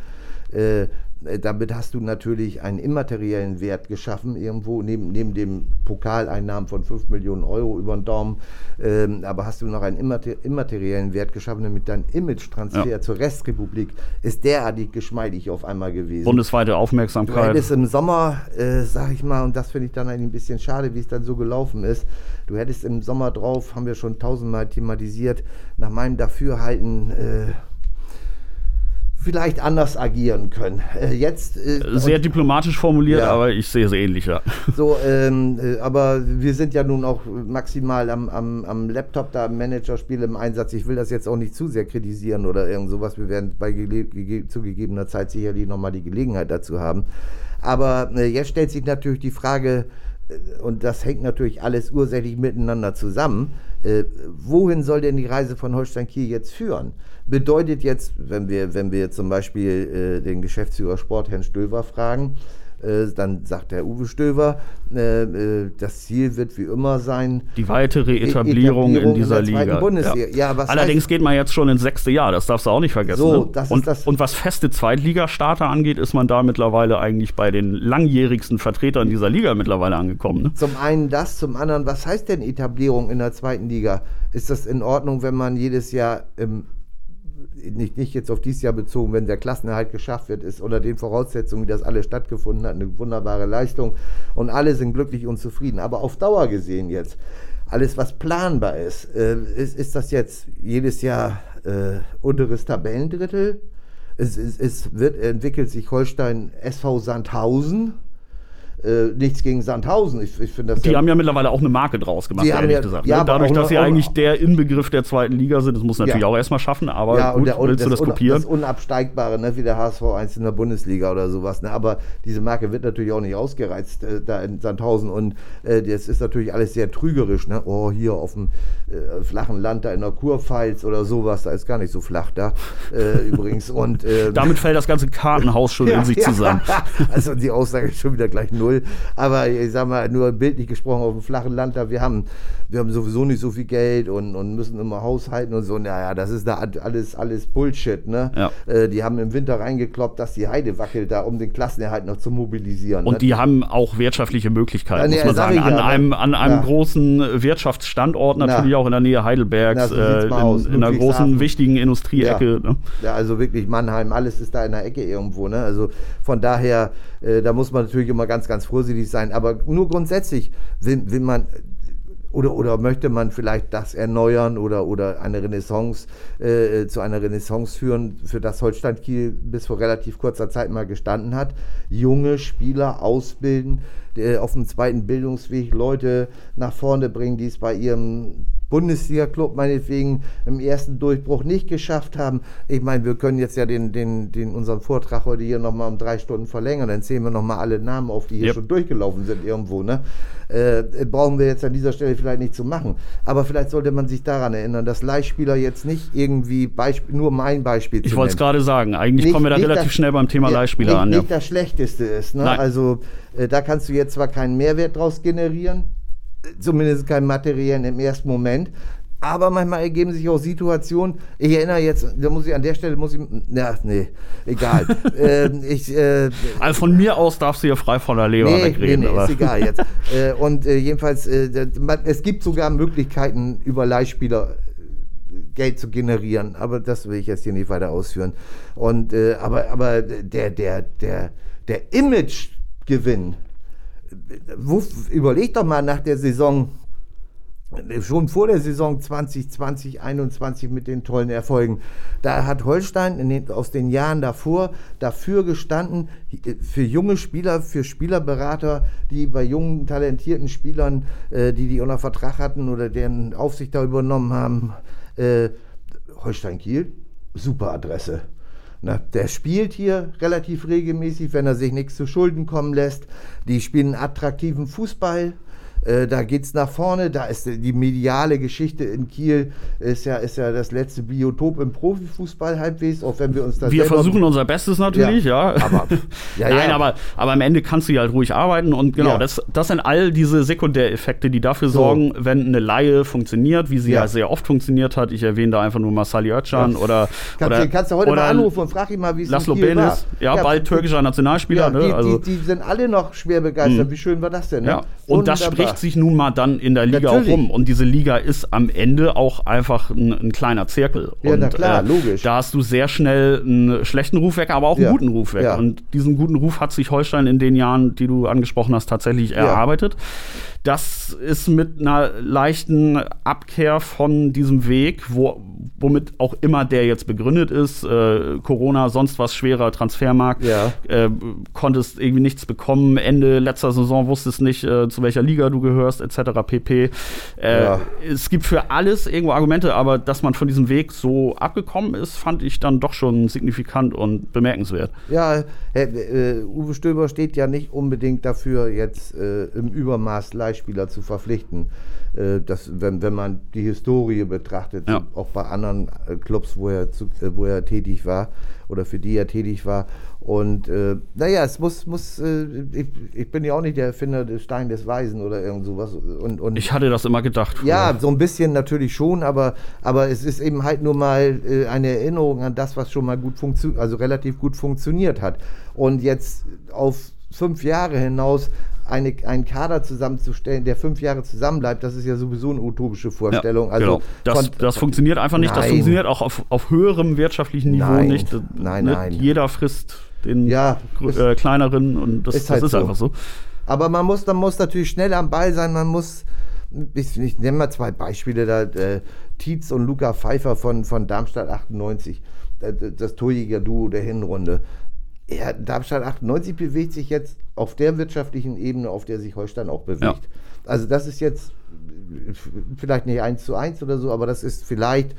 Äh, äh, damit hast du natürlich einen immateriellen Wert geschaffen, irgendwo neben, neben dem Pokaleinnahmen von 5 Millionen Euro über den Daumen. Ähm, aber hast du noch einen immater immateriellen Wert geschaffen, damit dein Image-Transfer ja. zur Restrepublik ist derartig geschmeidig auf einmal gewesen. Bundesweite Aufmerksamkeit. Du hättest im Sommer, äh, sag ich mal, und das finde ich dann ein bisschen schade, wie es dann so gelaufen ist, du hättest im Sommer drauf, haben wir schon tausendmal thematisiert, nach meinem Dafürhalten. Äh, vielleicht anders agieren können. Äh, jetzt äh, sehr diplomatisch formuliert, ja. aber ich sehe es ähnlich, ja. So, ähm, äh, aber wir sind ja nun auch maximal am, am, am Laptop da im Managerspiel im Einsatz. Ich will das jetzt auch nicht zu sehr kritisieren oder irgend sowas. Wir werden bei zugegebener Zeit sicherlich nochmal die Gelegenheit dazu haben. Aber äh, jetzt stellt sich natürlich die Frage, und das hängt natürlich alles ursächlich miteinander zusammen. Äh, wohin soll denn die Reise von Holstein Kiel jetzt führen? Bedeutet jetzt, wenn wir, wenn wir zum Beispiel äh, den Geschäftsführer Sport, Herrn Stöver, fragen, äh, dann sagt der Uwe Stöver, äh, äh, das Ziel wird wie immer sein. Die weitere Etablierung, Etablierung in dieser in Liga. Bundesliga. Ja. Ja, Allerdings heißt, geht man jetzt schon ins sechste Jahr, das darfst du auch nicht vergessen. So, ne? und, und, was feste Zweitligastarter angeht, ist man da mittlerweile eigentlich bei den langjährigsten Vertretern dieser Liga mittlerweile angekommen. Ne? Zum einen das, zum anderen, was heißt denn Etablierung in der zweiten Liga? Ist das in Ordnung, wenn man jedes Jahr im nicht, nicht jetzt auf dieses Jahr bezogen, wenn der Klassenerhalt geschafft wird, ist unter den Voraussetzungen, wie das alles stattgefunden hat, eine wunderbare Leistung und alle sind glücklich und zufrieden. Aber auf Dauer gesehen jetzt, alles was planbar ist, äh, ist, ist das jetzt jedes Jahr äh, unteres Tabellendrittel? Es, es, es wird, entwickelt sich Holstein SV Sandhausen äh, nichts gegen Sandhausen. Ich, ich das die ja, haben ja mittlerweile auch eine Marke draus gemacht, ehrlich ja, gesagt. Ne? Ja, Dadurch, dass sie eigentlich der Inbegriff der zweiten Liga sind, das muss natürlich ja. auch erstmal schaffen, aber ja, gut, der, willst du das kopieren? Das Unabsteigbare, ne, wie der HSV 1 in der Bundesliga oder sowas. Ne? Aber diese Marke wird natürlich auch nicht ausgereizt äh, da in Sandhausen und äh, das ist natürlich alles sehr trügerisch. Ne? Oh, hier auf dem äh, flachen Land da in der Kurpfalz oder sowas, da ist gar nicht so flach da äh, übrigens. Und, ähm, Damit fällt das ganze Kartenhaus schon in sich zusammen. also die Aussage ist schon wieder gleich null null. Aber ich sag mal, nur bildlich gesprochen auf dem flachen Land, da wir haben, wir haben sowieso nicht so viel Geld und, und müssen immer haushalten und so. Naja, das ist da alles, alles Bullshit. Ne? Ja. Äh, die haben im Winter reingekloppt, dass die Heide wackelt, da um den Klassenerhalt noch zu mobilisieren. Und ne? die haben auch wirtschaftliche Möglichkeiten, ja, muss man sagen. An, ja, ne? einem, an einem großen Wirtschaftsstandort, natürlich auch in der Nähe Heidelbergs, so äh, in, in, einer großen, wichtigen Industrieecke. Ne? ja, also wirklich Mannheim, alles ist da in der Ecke irgendwo. Ne? Also von daher, äh, da muss man natürlich immer ganz, ganz vorsichtig sein. Aber nur grundsätzlich will, will man oder, oder möchte man vielleicht das erneuern oder, oder eine Renaissance äh, zu einer Renaissance führen, für das Holstein Kiel bis vor relativ kurzer Zeit mal gestanden hat. Junge Spieler ausbilden, auf dem zweiten Bildungsweg Leute nach vorne bringen, die es bei ihrem Bundesliga-Club meinetwegen im ersten Durchbruch nicht geschafft haben. Ich meine, wir können jetzt ja den, den, den, unseren Vortrag heute hier nochmal um drei Stunden verlängern. Dann zählen wir nochmal alle Namen auf, die hier yep. schon durchgelaufen sind irgendwo. Ne? Äh, brauchen wir jetzt an dieser Stelle vielleicht nicht zu machen. Aber vielleicht sollte man sich daran erinnern, dass Leihspieler jetzt nicht irgendwie Beispiel, nur mein Beispiel Ich wollte es gerade sagen. Eigentlich nicht, kommen wir da relativ das, schnell beim Thema ja, Leihspieler nicht, an. Nicht ja. das Schlechteste ist. Ne? Also äh, da kannst du jetzt zwar keinen Mehrwert draus generieren, zumindest keinen materiellen im ersten Moment. Aber manchmal ergeben sich auch Situationen. Ich erinnere jetzt, da muss ich an der Stelle muss ich, ja, nee, egal. äh, ich, äh, also von mir aus darfst du ja frei von der Leber nee, wegreden. Nee, nee, aber. ist egal jetzt. äh, und äh, jedenfalls, äh, man, es gibt sogar Möglichkeiten über Leihspieler äh, Geld zu generieren, aber das will ich jetzt hier nicht weiter ausführen. Und aber aber der der der der Imagegewinn überleg doch mal nach der Saison, schon vor der Saison 2020, 2021 mit den tollen Erfolgen. Da hat Holstein den, aus den Jahren davor dafür gestanden, für junge Spieler, für Spielerberater, die bei jungen, talentierten Spielern, äh, die die unter Vertrag hatten oder deren Aufsicht da übernommen haben, äh, Holstein Kiel, super Adresse. Na, der spielt hier relativ regelmäßig, wenn er sich nichts zu Schulden kommen lässt. Die spielen attraktiven Fußball. Äh, da es nach vorne, da ist die mediale Geschichte in Kiel, ist ja, ist ja das letzte Biotop im Profifußball halbwegs, auch wenn wir uns da Wir versuchen unser Bestes natürlich, ja. ja. Aber, ja, Nein, ja. aber, aber am Ende kannst du ja halt ruhig arbeiten und genau, das, das sind all diese Sekundäreffekte, die dafür so. sorgen, wenn eine Laie funktioniert, wie sie ja, sehr oft funktioniert hat. Ich erwähne da einfach nur Masali Özcan oder. Kannst, oder, kannst du heute mal anrufen und frag ihn mal, wie es Laszlo in Kiel Benes, war. Ja, bald türkischer Nationalspieler. Ne? Die, also, die, die, sind alle noch schwer begeistert. Mh. Wie schön war das denn? Ne? Ja. Und das spricht spricht sich nun mal dann in der Liga Natürlich. auch rum. Und diese Liga ist am Ende auch einfach ein, ein kleiner Zirkel. Ja, und, na klar, äh, logisch. Da hast du sehr schnell einen schlechten Ruf weg, aber auch einen ja. guten Ruf weg. Ja. Und diesen guten Ruf hat sich Holstein in den Jahren, die du angesprochen hast, tatsächlich erarbeitet. Ja. Das ist mit einer leichten Abkehr von diesem Weg, wo, womit auch immer der jetzt begründet ist, äh, Corona, sonst was schwerer Transfermarkt, ja. äh, konntest irgendwie nichts bekommen, Ende letzter Saison wusstest nicht, äh, zu welcher Liga du gehörst, etc. pp. Äh, ja. Es gibt für alles irgendwo Argumente, aber dass man von diesem Weg so abgekommen ist, fand ich dann doch schon signifikant und bemerkenswert. Ja, äh, Uwe Stöber steht ja nicht unbedingt dafür, jetzt äh, im Übermaß leider Leihspieler zu verpflichten. Äh, das, wenn, wenn man die Historie betrachtet, ja. auch bei anderen äh, Clubs, wo er, zu, äh, wo er tätig war oder für die er tätig war. Und äh, naja, es muss, muss äh, ich, ich, bin ja auch nicht der Erfinder des Stein des Weisen oder irgend sowas. Und, und ich hatte das immer gedacht. Früher. Ja, so ein bisschen natürlich schon, aber, aber es ist eben halt nur mal äh, eine Erinnerung an das, was schon mal gut funktioniert, also relativ gut funktioniert hat. Und jetzt auf fünf Jahre hinaus eine, einen Kader zusammenzustellen, der fünf Jahre zusammenbleibt, das ist ja sowieso eine utopische Vorstellung. Ja, also genau. das, das, funktioniert einfach nicht. Nein. Das funktioniert auch auf, auf höherem wirtschaftlichen Niveau nein. nicht. Nein, ne? nein. Jeder frisst den ja, äh, kleineren und das ist, halt das ist so. einfach so. Aber man muss, man muss natürlich schnell am Ball sein, man muss ich, ich nenne mal zwei Beispiele da. Äh, Tietz und Luca Pfeiffer von, von Darmstadt 98, das, das Torjäger-Duo der Hinrunde. Ja, Darmstadt 98 bewegt sich jetzt auf der wirtschaftlichen Ebene, auf der sich Holstein auch bewegt. Ja. Also das ist jetzt vielleicht nicht eins zu eins oder so, aber das ist vielleicht,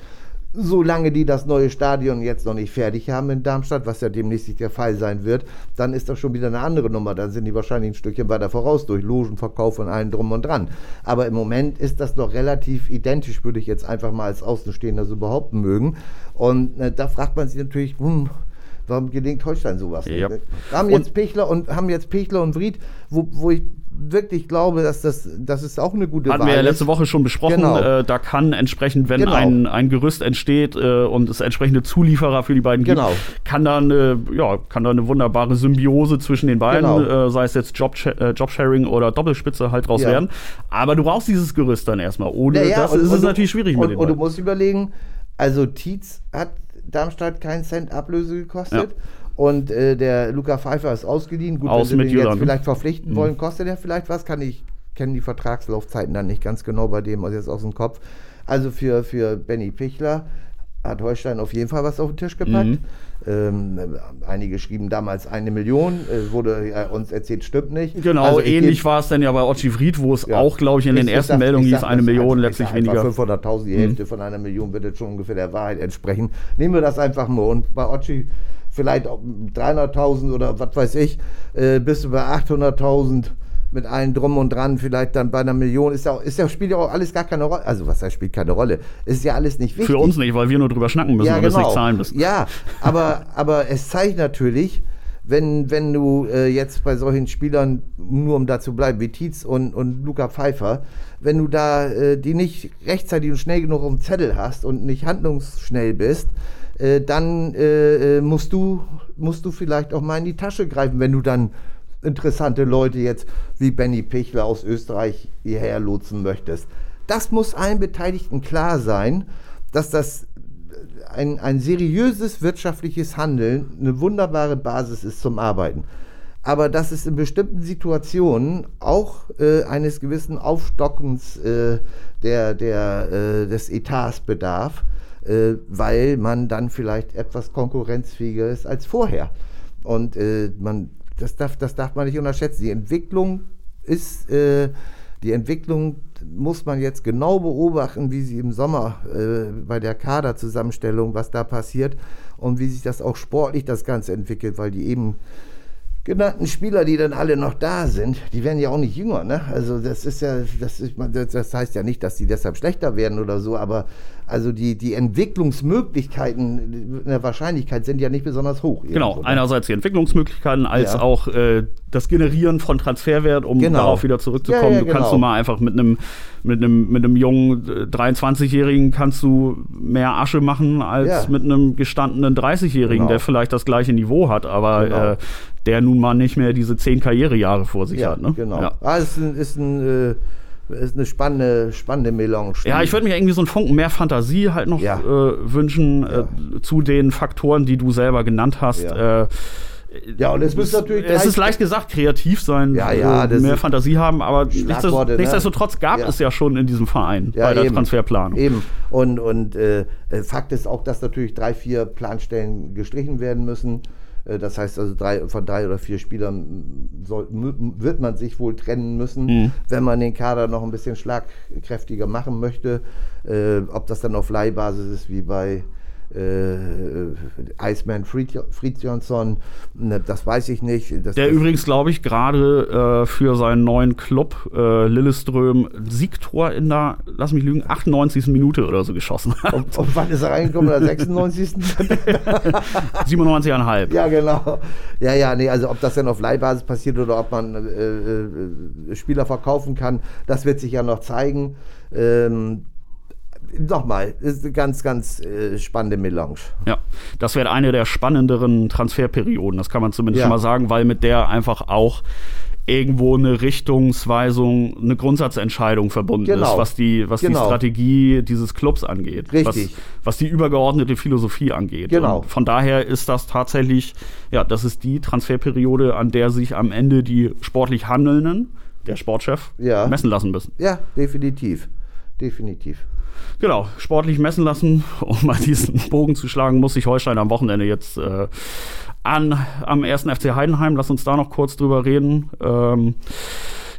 solange die das neue Stadion jetzt noch nicht fertig haben in Darmstadt, was ja demnächst nicht der Fall sein wird, dann ist das schon wieder eine andere Nummer. Dann sind die wahrscheinlich ein Stückchen weiter voraus durch Logenverkauf und allem drum und dran. Aber im Moment ist das noch relativ identisch, würde ich jetzt einfach mal als Außenstehender so behaupten mögen. Und äh, da fragt man sich natürlich, hm, Warum gelingt Holstein sowas ja. nicht? Wir haben jetzt Pechler und haben jetzt Pechler und Vried, wo, wo ich wirklich glaube, dass das, das ist auch eine gute Hatten Wahl wir ja letzte Woche schon besprochen. Genau. Äh, da kann entsprechend, wenn genau. ein, ein Gerüst entsteht äh, und es entsprechende Zulieferer für die beiden genau. gibt, kann da, eine, ja, kann da eine wunderbare Symbiose zwischen den beiden, genau. äh, sei es jetzt Job, äh, Jobsharing oder Doppelspitze halt draus ja. werden. Aber du brauchst dieses Gerüst dann erstmal. Ohne ja, das und, ist und es du, natürlich schwierig und, mit dem. Und du musst überlegen, also Tietz hat Darmstadt keinen Cent Ablöse gekostet. Ja. Und äh, der Luca Pfeiffer ist ausgeliehen. Gut, Aus wenn sie den jetzt vielleicht verpflichten mhm. wollen, kostet er vielleicht was, kann ich, kenne die Vertragslaufzeiten dann nicht ganz genau bei dem, also jetzt aus dem Kopf. Also für, für Benny Pichler hat Holstein auf jeden Fall was auf den Tisch gepackt. Mhm. Ähm, einige schrieben damals eine Million, äh, wurde ja, uns erzählt, stimmt nicht. Genau, also ähnlich war es dann ja bei Ochi Fried, wo es ja, auch, glaube ich, in den ersten sag, Meldungen hieß, eine Million, letztlich weniger. 500.000, die mhm. Hälfte von einer Million wird jetzt schon ungefähr der Wahrheit entsprechen. Nehmen wir das einfach mal. Und bei Ochi vielleicht 300.000 oder was weiß ich, äh, bist du bei 800.000 mit allen drum und dran, vielleicht dann bei einer Million, ist ja, ist ja, spielt ja auch alles gar keine Rolle. Also, was heißt, spielt keine Rolle? Ist ja alles nicht wichtig. Für uns nicht, weil wir nur drüber schnacken müssen, ja, weil genau. wir nicht zahlen müssen. Ja, aber, aber es zeigt natürlich, wenn, wenn du äh, jetzt bei solchen Spielern, nur um da zu bleiben, wie Tietz und, und Luca Pfeiffer, wenn du da äh, die nicht rechtzeitig und schnell genug um Zettel hast und nicht handlungsschnell bist, äh, dann äh, äh, musst, du, musst du vielleicht auch mal in die Tasche greifen, wenn du dann interessante Leute jetzt wie Benny Pichler aus Österreich hierher lotsen möchtest. Das muss allen Beteiligten klar sein, dass das ein, ein seriöses wirtschaftliches Handeln eine wunderbare Basis ist zum Arbeiten. Aber dass es in bestimmten Situationen auch äh, eines gewissen Aufstockens äh, der, der, äh, des Etats bedarf, äh, weil man dann vielleicht etwas konkurrenzfähiger ist als vorher. Und äh, man das darf, das darf man nicht unterschätzen. Die Entwicklung ist, äh, die Entwicklung muss man jetzt genau beobachten, wie sie im Sommer äh, bei der Kaderzusammenstellung, was da passiert und wie sich das auch sportlich das Ganze entwickelt, weil die eben genannten Spieler, die dann alle noch da sind, die werden ja auch nicht jünger. Ne? Also das ist ja, das, ist, das heißt ja nicht, dass die deshalb schlechter werden oder so, aber also die, die Entwicklungsmöglichkeiten in der Wahrscheinlichkeit sind ja nicht besonders hoch. Genau, ne? einerseits die Entwicklungsmöglichkeiten, als ja. auch äh, das Generieren von Transferwert, um genau. darauf wieder zurückzukommen. Ja, ja, du kannst genau. du mal einfach mit einem mit einem mit einem jungen 23-Jährigen kannst du mehr Asche machen als mit einem gestandenen 30-Jährigen, genau. der vielleicht das gleiche Niveau hat, aber genau. äh, der nun mal nicht mehr diese zehn Karrierejahre vor sich hat. Ne? Genau. Ah, ist ein, ist ein äh, ist eine spannende, spannende Melange. Ja, ich würde mir irgendwie so einen Funken mehr Fantasie halt noch ja. äh, wünschen ja. äh, zu den Faktoren, die du selber genannt hast. Ja. Äh, ja, und es muss natürlich. Es ist leicht gesagt, kreativ sein, ja, ja, äh, mehr Fantasie haben, aber ne? nichtsdestotrotz gab ja. es ja schon in diesem Verein ja, bei der eben, Transferplanung. Eben. Und, und äh, Fakt ist auch, dass natürlich drei, vier Planstellen gestrichen werden müssen. Äh, das heißt also, drei, von drei oder vier Spielern soll, wird man sich wohl trennen müssen, mhm. wenn man den Kader noch ein bisschen schlagkräftiger machen möchte. Äh, ob das dann auf Leihbasis ist wie bei Iceman Fridjonsson, ne, das weiß ich nicht. Das, der das übrigens, glaube ich, gerade äh, für seinen neuen Club äh, Lilleström Siegtor in der, lass mich lügen, 98. Minute oder so geschossen hat. Und, und wann ist er reingekommen? In der 96. 97,5. Ja, genau. Ja, ja, nee, also ob das dann auf Leihbasis passiert oder ob man äh, äh, Spieler verkaufen kann, das wird sich ja noch zeigen. Ähm, nochmal, ist eine ganz, ganz äh, spannende Melange. Ja, das wäre eine der spannenderen Transferperioden, das kann man zumindest ja. mal sagen, weil mit der einfach auch irgendwo eine Richtungsweisung, eine Grundsatzentscheidung verbunden genau. ist, was die, was genau. die Strategie dieses Clubs angeht. Richtig. Was, was die übergeordnete Philosophie angeht. Genau. Und von daher ist das tatsächlich, ja, das ist die Transferperiode, an der sich am Ende die sportlich Handelnden, der Sportchef, ja. messen lassen müssen. Ja, definitiv. Definitiv. Genau, sportlich messen lassen, um mal diesen Bogen zu schlagen, muss sich Holstein am Wochenende jetzt äh, an am ersten FC Heidenheim. Lass uns da noch kurz drüber reden. Ähm,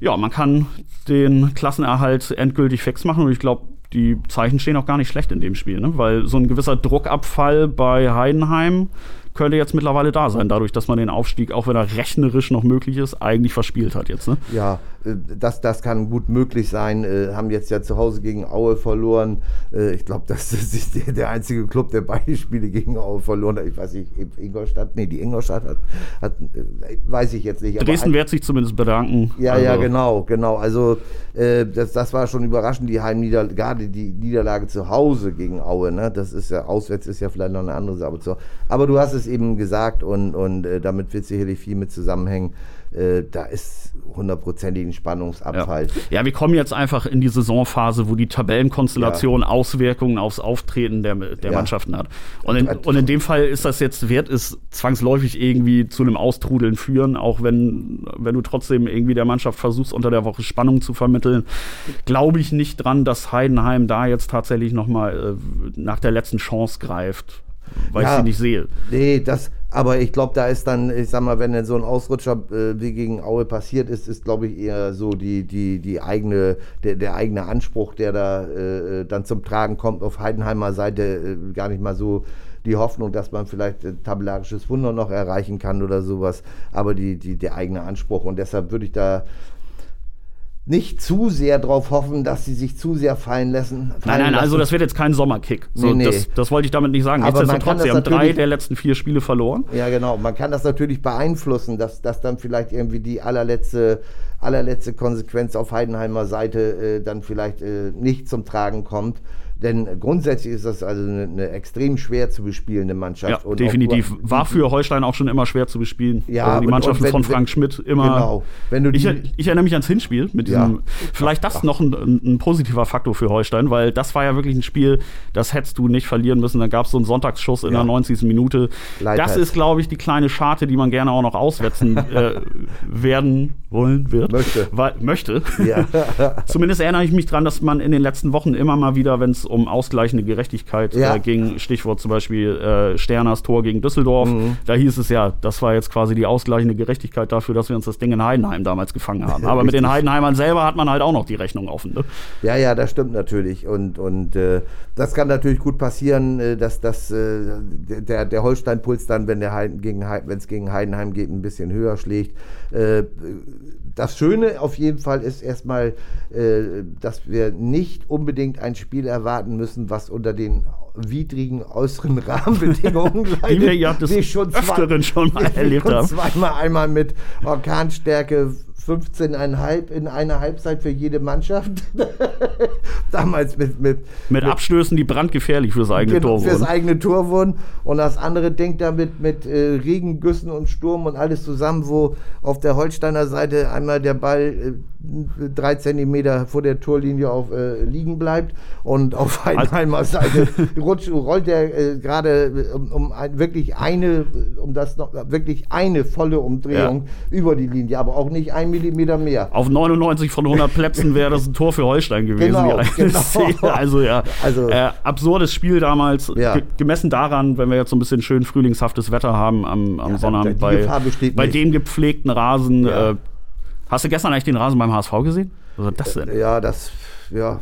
ja, man kann den Klassenerhalt endgültig fix machen und ich glaube, die Zeichen stehen auch gar nicht schlecht in dem Spiel, ne? weil so ein gewisser Druckabfall bei Heidenheim könnte jetzt mittlerweile da sein, dadurch, dass man den Aufstieg, auch wenn er rechnerisch noch möglich ist, eigentlich verspielt hat jetzt. Ne? Ja, äh, das, das kann gut möglich sein. Äh, haben jetzt ja zu Hause gegen Aue verloren. Äh, ich glaube, das ist der, der, einzige Club, der beide Spiele gegen Aue verloren hat. Ich weiß nicht, Ingolstadt, nee, die Ingolstadt hat, hat weiß ich jetzt nicht. Dresden wird sich zumindest bedanken. Ja, also. ja, genau, genau. Also das, das war schon überraschend, die Heimnieder gerade die Niederlage zu Hause gegen Aue. Ne? Das ist ja, auswärts ist ja vielleicht noch eine andere Sache. Aber du hast es eben gesagt und, und äh, damit wird sicherlich viel mit zusammenhängen. Äh, da ist hundertprozentigen Spannungsabfall. Ja. ja. wir kommen jetzt einfach in die Saisonphase, wo die Tabellenkonstellation ja. Auswirkungen aufs Auftreten der, der ja. Mannschaften hat. Und in, und in dem Fall ist das jetzt, wird es zwangsläufig irgendwie zu einem Austrudeln führen, auch wenn, wenn du trotzdem irgendwie der Mannschaft versuchst, unter der Woche Spannung zu vermitteln. Glaube ich nicht dran, dass Heidenheim da jetzt tatsächlich nochmal äh, nach der letzten Chance greift weil ja, ich sie nicht sehe. Nee, das, aber ich glaube, da ist dann, ich sag mal, wenn dann so ein Ausrutscher äh, wie gegen Aue passiert ist, ist, glaube ich, eher so die, die, die eigene, der, der eigene Anspruch, der da äh, dann zum Tragen kommt, auf Heidenheimer Seite äh, gar nicht mal so die Hoffnung, dass man vielleicht ein tabellarisches Wunder noch erreichen kann oder sowas, aber die, die, der eigene Anspruch. Und deshalb würde ich da nicht zu sehr darauf hoffen, dass sie sich zu sehr fallen lassen. Fallen nein, nein, lassen. also das wird jetzt kein Sommerkick. So, nee, nee. Das, das, wollte ich damit nicht sagen. Aber Nichtsdestotrotz, sie haben drei der letzten vier Spiele verloren. Ja, genau. Man kann das natürlich beeinflussen, dass, dass dann vielleicht irgendwie die allerletzte, allerletzte Konsequenz auf Heidenheimer Seite äh, dann vielleicht äh, nicht zum Tragen kommt. Denn grundsätzlich ist das also eine, eine extrem schwer zu bespielende Mannschaft. Ja, und definitiv. Auch, War für Holstein auch schon immer schwer zu bespielen. Ja, also die Mannschaften von Frank Schmidt immer. Genau. Wenn du ich, ich, erinnere mich ans Hinspiel mit diesem. Ja. Vielleicht das Ach. noch ein, ein, positiver Faktor für Holstein, weil das war ja wirklich ein Spiel, das hättest du nicht verlieren müssen. Da gab es so einen Sonntagsschuss in ja. der 90. Minute. Leidheit. Das ist, glaube ich, die kleine Scharte, die man gerne auch noch auswetzen äh, werden wollen wird. Möchte. Weil, möchte. Ja. Zumindest erinnere ich mich daran, dass man in den letzten Wochen immer mal wieder, wenn es um ausgleichende Gerechtigkeit ja. äh, ging. Stichwort zum Beispiel äh, Sterners Tor gegen Düsseldorf. Mhm. Da hieß es ja, das war jetzt quasi die ausgleichende Gerechtigkeit dafür, dass wir uns das Ding in Heidenheim damals gefangen haben. Aber mit den Heidenheimern selber hat man halt auch noch die Rechnung offen. Ne? Ja, ja, das stimmt natürlich. Und, und äh, das kann natürlich gut passieren, äh, dass, dass äh, der, der Holstein-Puls dann, wenn es gegen, gegen Heidenheim geht, ein bisschen höher schlägt. Das Schöne auf jeden Fall ist erstmal, äh, dass wir nicht unbedingt ein Spiel erwarten müssen, was unter den widrigen äußeren Rahmenbedingungen leidet, die wir ja das schon öfteren schon mal erlebt haben. Zweimal einmal mit Orkanstärke 15,5 in einer Halbzeit für jede Mannschaft. Damals mit, mit, mit, Abstößen, die brandgefährlich fürs eigene genau, Tor wurden. Fürs eigene Tor wurden. Und das andere denkt damit mit äh, Regengüssen und Sturm und alles zusammen, wo auf der Holsteiner Seite einmal der Ball äh, drei Zentimeter vor der Torlinie auf, äh, liegen bleibt und auf Heidenheimer Seite rutscht, rollt er äh, gerade um, um ein, wirklich eine, um das noch wirklich eine volle Umdrehung ja. über die Linie, aber auch nicht ein Millimeter mehr. Auf 99 von 100 Plätzen wäre das ein Tor für Holstein gewesen. Genau, genau. Also ja, also, äh, absurdes Spiel damals, ja. gemessen daran, wenn wir jetzt so ein bisschen schön frühlingshaftes Wetter haben am, am ja, Sonnabend bei, bei dem gepflegten Rasen. Ja. Äh, hast du gestern eigentlich den Rasen beim HSV gesehen? Was ist das denn? Ja, das, ja,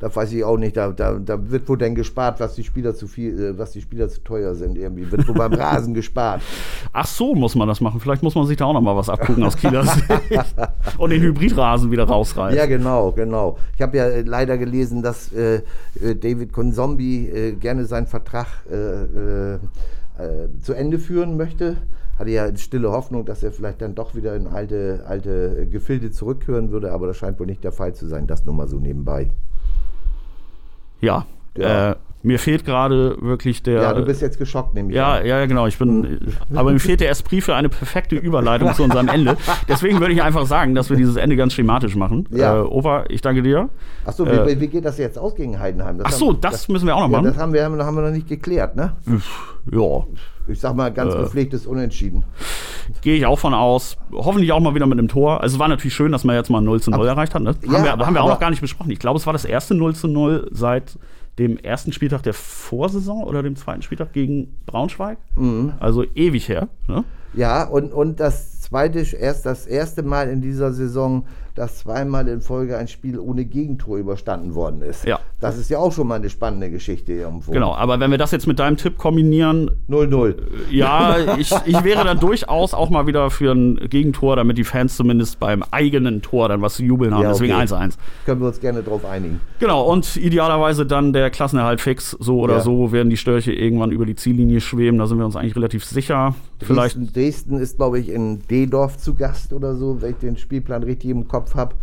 da weiß ich auch nicht, da, da, da wird wohl dann gespart, was die Spieler zu viel, äh, was die Spieler zu teuer sind irgendwie. Wird wohl beim Rasen gespart. Ach so, muss man das machen. Vielleicht muss man sich da auch noch mal was abgucken aus Kieler Sicht. Und den Hybridrasen wieder rausreißen. Ja, genau, genau. Ich habe ja äh, leider gelesen, dass äh, äh David Konzombi äh, gerne seinen Vertrag äh, zu Ende führen möchte hatte ja stille Hoffnung, dass er vielleicht dann doch wieder in alte, alte Gefilde zurückkehren würde, aber das scheint wohl nicht der Fall zu sein. Das nur mal so nebenbei. Ja. ja. Äh, mir fehlt gerade wirklich der. Ja, du bist jetzt geschockt, nämlich. Ja, ja, genau. Ich bin. Hm. aber mir fehlt der Esprit für eine perfekte Überleitung zu unserem Ende. Deswegen würde ich einfach sagen, dass wir dieses Ende ganz schematisch machen. Ja. Äh, Opa, ich danke dir. Achso, äh, wie, wie, geht das jetzt aus gegen Heidenheim? Das Achso, das, das, müssen wir auch noch machen. Ja, das haben wir, haben wir noch nicht geklärt, ne? Ja. Ich sag mal, ganz äh, gepflegtes Unentschieden. Gehe ich auch von aus. Hoffentlich auch mal wieder mit einem Tor. Also es war natürlich schön, dass man jetzt mal 0 zu 0 aber, erreicht hat. Ne? Ja, haben wir, aber, haben wir auch noch gar nicht besprochen. Ich glaube, es war das erste 0 zu 0 seit dem ersten Spieltag der Vorsaison oder dem zweiten Spieltag gegen Braunschweig. Mhm. Also ewig her. Ne? Ja, und, und das zweite, erst das erste Mal in dieser Saison, dass zweimal in Folge ein Spiel ohne Gegentor überstanden worden ist. Ja. Das ist ja auch schon mal eine spannende Geschichte irgendwo. Genau, aber wenn wir das jetzt mit deinem Tipp kombinieren. 0-0. Ja, ich, ich wäre dann durchaus auch mal wieder für ein Gegentor, damit die Fans zumindest beim eigenen Tor dann was zu jubeln haben. Ja, okay. Deswegen 1-1. Können wir uns gerne drauf einigen. Genau, und idealerweise dann der Klassenerhalt fix. So oder ja. so werden die Störche irgendwann über die Ziellinie schweben. Da sind wir uns eigentlich relativ sicher. Vielleicht Dresden, Dresden ist, glaube ich, in D-Dorf zu Gast oder so, wenn ich den Spielplan richtig im Kopf habe.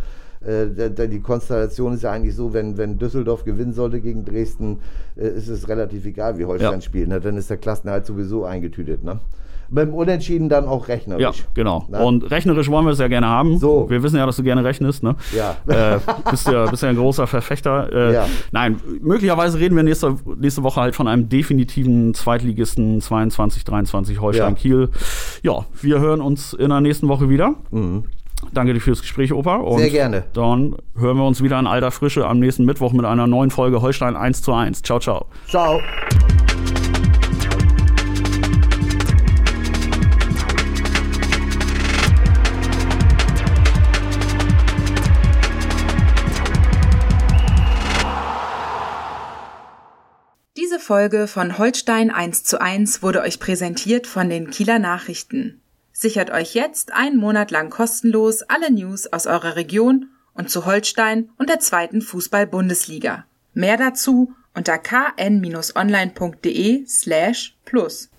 Äh, die Konstellation ist ja eigentlich so, wenn, wenn Düsseldorf gewinnen sollte gegen Dresden, äh, ist es relativ egal, wie Holstein ja. spielt. Ne? Dann ist der Klassenerhalt sowieso eingetütet. Ne? beim Unentschieden dann auch rechnerisch. Ja, genau. Na? Und rechnerisch wollen wir es ja gerne haben. So. Wir wissen ja, dass du gerne rechnest, ne? Ja. Äh, bist ja, bist ja ein großer Verfechter. Äh, ja. Nein, möglicherweise reden wir nächste, nächste Woche halt von einem definitiven Zweitligisten 22, 23 Holstein ja. Kiel. Ja, wir hören uns in der nächsten Woche wieder. Mhm. Danke dir fürs Gespräch, Opa. Und Sehr gerne. Dann hören wir uns wieder in alter Frische am nächsten Mittwoch mit einer neuen Folge Holstein 1 zu 1. Ciao, ciao. Ciao. Diese Folge von Holstein 1 zu 1 wurde euch präsentiert von den Kieler Nachrichten. Sichert euch jetzt einen Monat lang kostenlos alle News aus eurer Region und zu Holstein und der zweiten Fußball-Bundesliga. Mehr dazu unter kn-online.de slash plus.